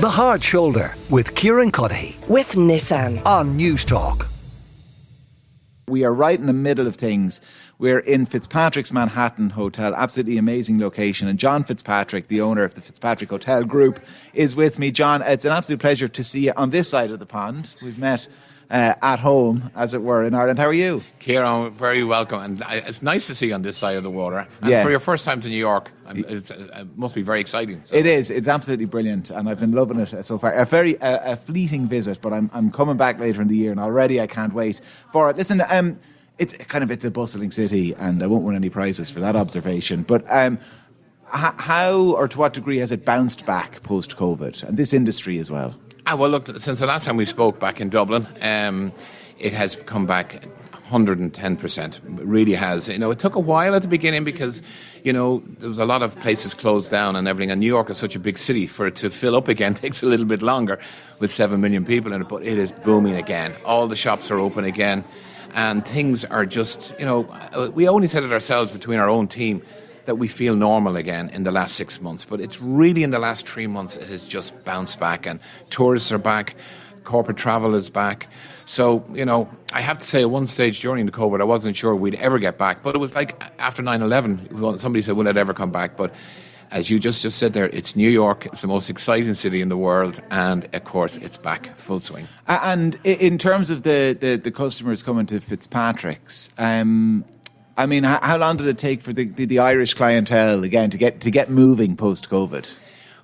The Hard Shoulder with Kieran Cuddihy with Nissan. on News Talk. We are right in the middle of things. We're in Fitzpatrick's Manhattan Hotel, absolutely amazing location. And John Fitzpatrick, the owner of the Fitzpatrick Hotel Group, is with me. John, it's an absolute pleasure to see you on this side of the pond. We've met uh, at home, as it were, in Ireland. How are you? Kieran, very welcome, and it's nice to see you on this side of the water. And Yeah. for your first time to New York, um, it's, uh, it must be very exciting. So- It is. It's absolutely brilliant, and I've been loving it so far. A very uh, a fleeting visit, but I'm I'm coming back later in the year, and already I can't wait for it. Listen, um, it's kind of it's a bustling city, and I won't win any prizes for that observation. But um, h- how or to what degree has it bounced back post COVID, and this industry as well? Ah, well, look, since the last time we spoke back in Dublin, um, it has come back 110%. It really has. You know, it took a while at the beginning because, you know, there was a lot of places closed down and everything. And New York is such a big city. For it to fill up again takes a little bit longer with 7 million people in it, but it is booming again. All the shops are open again. And things are just, you know, uh, we only said it ourselves between our own team that we feel normal again in the last six months. But it's really in the last three months it has just bounced back, and tourists are back, corporate travel is back. So, you know, I have to say, at one stage during the COVID, I wasn't sure we'd ever get back. But it was like after 9 11, somebody said, Will it ever come back? But as you just, just said there, it's New York, it's the most exciting city in the world, and of course, it's back full swing. And in terms of the, the, the customers coming to Fitzpatrick's, um, I mean, how long did it take for the, the, the Irish clientele again to get to get moving post COVID?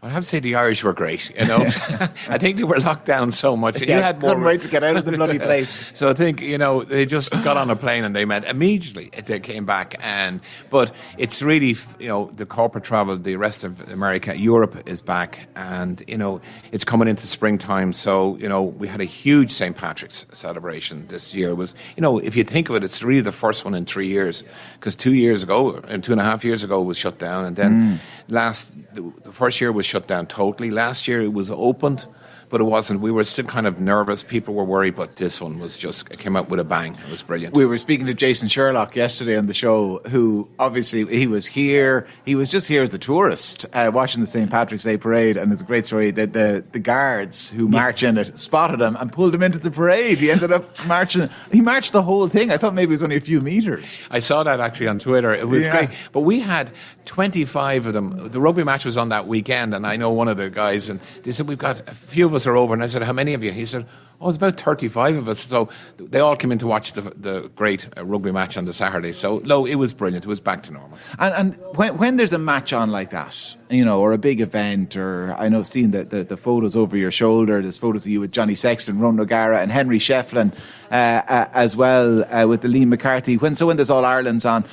I have to say the Irish were great. You know, I think they were locked down so much. and you had more couldn't to get out of the bloody place. So I think you know they just got on a plane and they met immediately. They came back and but it's really you know the corporate travel, the rest of America, Europe is back, and you know it's coming into springtime. So you know we had a huge St Patrick's celebration this year. It was you know if you think of it, it's really the first one in three years because two years ago and two and a half years ago it was shut down, and then mm. last the, the first year was shut down totally. Last year it was opened but it wasn't. We were still kind of nervous. People were worried, but this one was just it came out with a bang. It was brilliant. We were speaking to Jason Sherlock yesterday on the show, who obviously he was here. He was just here as a tourist, uh, watching the St Patrick's Day parade, and it's a great story that the the guards who march in it spotted him and pulled him into the parade. He ended up marching. He marched the whole thing. I thought maybe it was only a few meters. I saw that actually on Twitter. It was Yeah. great. But we had 25 of them. The rugby match was on that weekend, and I know one of the guys, and they said, We've got a few of us are over. And I said, How many of you? He said, Oh, it's about 35 of us. So they all came in to watch the, the great uh, rugby match on the Saturday. So, no, it was brilliant. It was back to normal. And, and when, when there's a match on like that, you know, or a big event, or I know I've the, the, the photos over your shoulder. There's photos of you with Johnny Sexton, Ron O'Gara, and Henry Shefflin uh, uh, as well uh, with the Liam McCarthy. When so when there's All Ireland's on,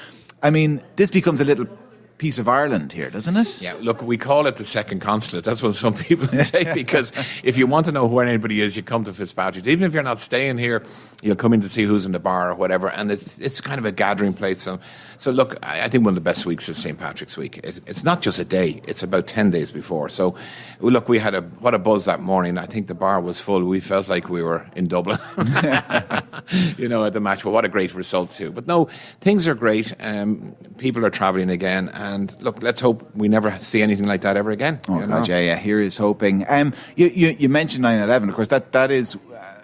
I mean, this becomes a little piece of Ireland here, doesn't it? Yeah, look, we call it the second consulate. That's what some people say because if you want to know where anybody is, you come to Fitzpatrick. Even if you're not staying here, you'll come in to see who's in the bar or whatever. And it's it's kind of a gathering place. So, so look, I, I think one of the best weeks is St. Patrick's Week. It, it's not just a day; it's about ten days before. So, look, we had a what a buzz that morning. I think the bar was full. We felt like we were in Dublin, you know, at the match. But what a great result too. But no, things are great. Um, people are travelling again, and look, let's hope we never see anything like that ever again. Oh, you God, yeah, yeah. Here is hoping. Um, you, you, you mentioned 9 11. Of course, that, that is uh,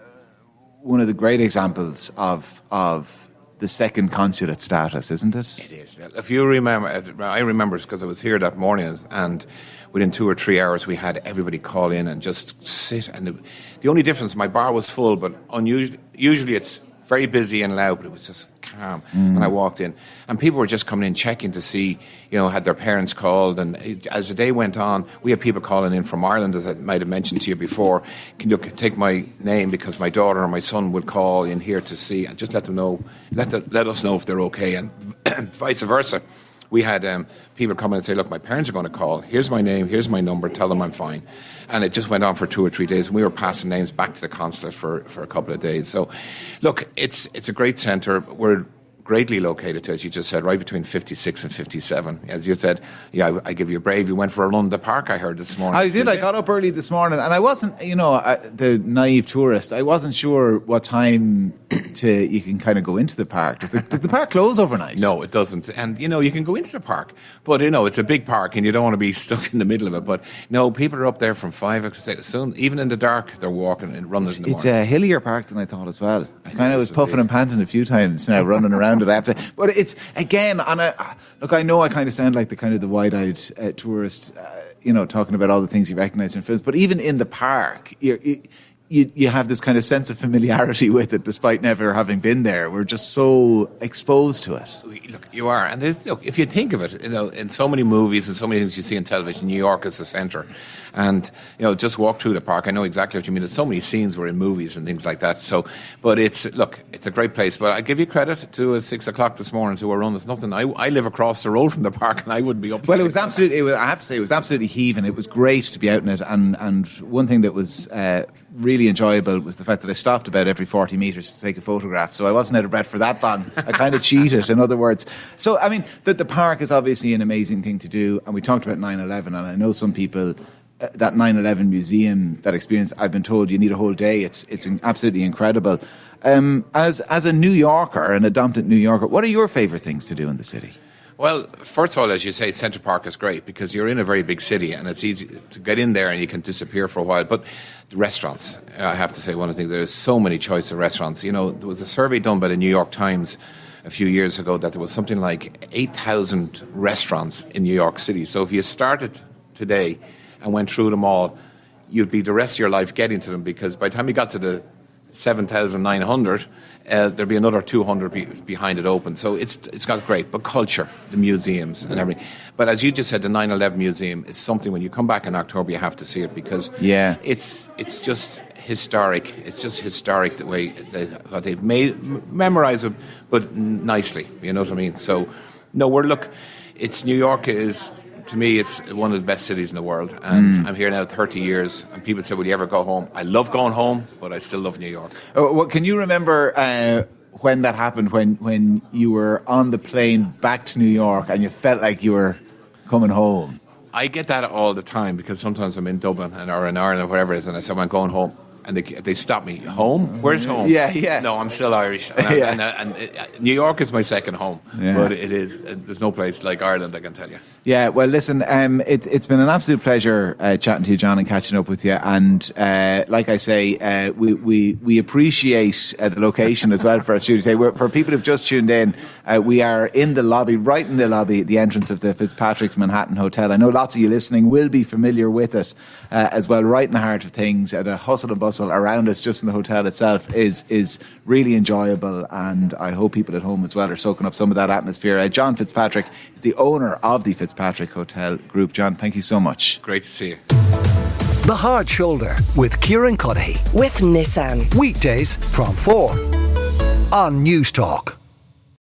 one of the great examples of, of the second consulate status, isn't it? It is. If you remember, I remember because I was here that morning, and within two or three hours, we had everybody call in and just sit. And the, the only difference, my bar was full, but unusually, usually it's very busy and loud, but it was just calm. Mm. And I walked in, and people were just coming in checking to see, you know, had their parents called. And it- as the day went on, we had people calling in from Ireland, as I might have mentioned to you before. Can you take my name because my daughter or my son would call in here to see, and just let them know, let the, let us know if they're okay, and vice versa. We had um, people come in and say, "Look, my parents are going to call. Here's my name. Here's my number. Tell them I'm fine." And it just went on for two or three days. And we were passing names back to the consulate for, for a couple of days. So, look, it's it's a great centre. We're greatly located to, as you just said, right between 56 and 57. As you said, yeah, I, I give you a brave. You went for a run in the park, I heard this morning. I did. I got up early this morning, and I wasn't, you know, I, the naive tourist. I wasn't sure what time to you can kind of go into the park. Did the, the park close overnight? No, it doesn't. And you know, you can go into the park, but you know, it's a big park, and you don't want to be stuck in the middle of it. But no, people are up there from five o'clock. Soon, even in the dark, they're walking and running. It's, it's morning. a hillier park than I thought as well. I kind of was puffing and panting a few times now, running around I have to, but it's again on a look. I know I kind of sound like the kind of the wide-eyed uh, tourist, uh, you know, talking about all the things you recognise in films. But even in the park, you're, you you you have this kind of sense of familiarity with it, despite never having been there. We're just so exposed to it. Look, you are, and look, if you think of it, you know, in so many movies and so many things you see in television, New York is the center, and you know, just walk through the park. I know exactly what you mean. There's so many scenes were in movies and things like that. So, but it's look, it's a great place. But I give you credit to six o'clock this morning to a run. It's nothing. I, I live across the road from the park, and I wouldn't be up. Well, it was absolutely. It was, I have to say, it was absolutely heaving. It was great to be out in it, and and one thing that was uh, really enjoyable was the fact that I stopped about every forty meters to take a photograph. So I wasn't out of breath for that long. I kind of cheated, in other words. So I mean, the, the park is obviously an amazing thing to do, and we talked about 9-11, and I know some people. Uh, that 9/11 museum, that experience, I've been told you need a whole day. It's it's absolutely incredible. Um, as as a New Yorker, an adopted New Yorker, what are your favourite things to do in the city? Well, first of all, as you say, Central Park is great because you're in a very big city and it's easy to get in there and you can disappear for a while. But the restaurants, I have to say one things, there's so many choice of restaurants. You know, there was a survey done by the New York Times a few years ago that there was something like 8,000 restaurants in New York City. So if you started today and went through them all, you'd be the rest of your life getting to them because by the time you got to the 7,900, uh, there'll be another 200 be- behind it open. So it's it's got great, but culture, the museums and everything. But as you just said, the 9/11 museum is something. When you come back in October, you have to see it because Yeah. it's it's just historic. It's just historic the way they, what they've made m- memorize it, but n- nicely. You know what I mean? So no, we're look. It's New York is. To me, it's one of the best cities in the world, and I'm here now 30 years. And people say, "Will you ever go home?" I love going home, but I still love New York. Uh, well, can you remember uh, when that happened? When when you were on the plane back to New York and you felt like you were coming home? I get that all the time because sometimes I'm in Dublin and or in Ireland or whatever it is, and I say I'm going home, and they, they stop me. Home? Where's home? Yeah, yeah. No, I'm still Irish, and, Yeah. and, and, uh, New York is my second home. Yeah. But it is. uh, There's no place like Ireland. I can tell you. Yeah. Well, listen, um, it, it's been an absolute pleasure uh, chatting to you, John, and catching up with you. And uh, like I say, uh, we we we appreciate uh, the location as well for our studio today. We're, for people who've just tuned in, uh, we are in the lobby, right in the lobby, the entrance of the Fitzpatrick Manhattan Hotel. I know lots of you listening will be familiar with it uh, as well. Right in the heart of things, uh, the hustle and bustle around us, just in the hotel itself, is is really enjoyable. And I hope people at home as well are soaking up some of that atmosphere. Uh, John Fitzpatrick is the owner of the Fitzpatrick Hotel Group. John, thank you so much. Great to see you. The Hard Shoulder with Kieran Cuddihy. with Nissan. Weekdays from 4 on News Talk.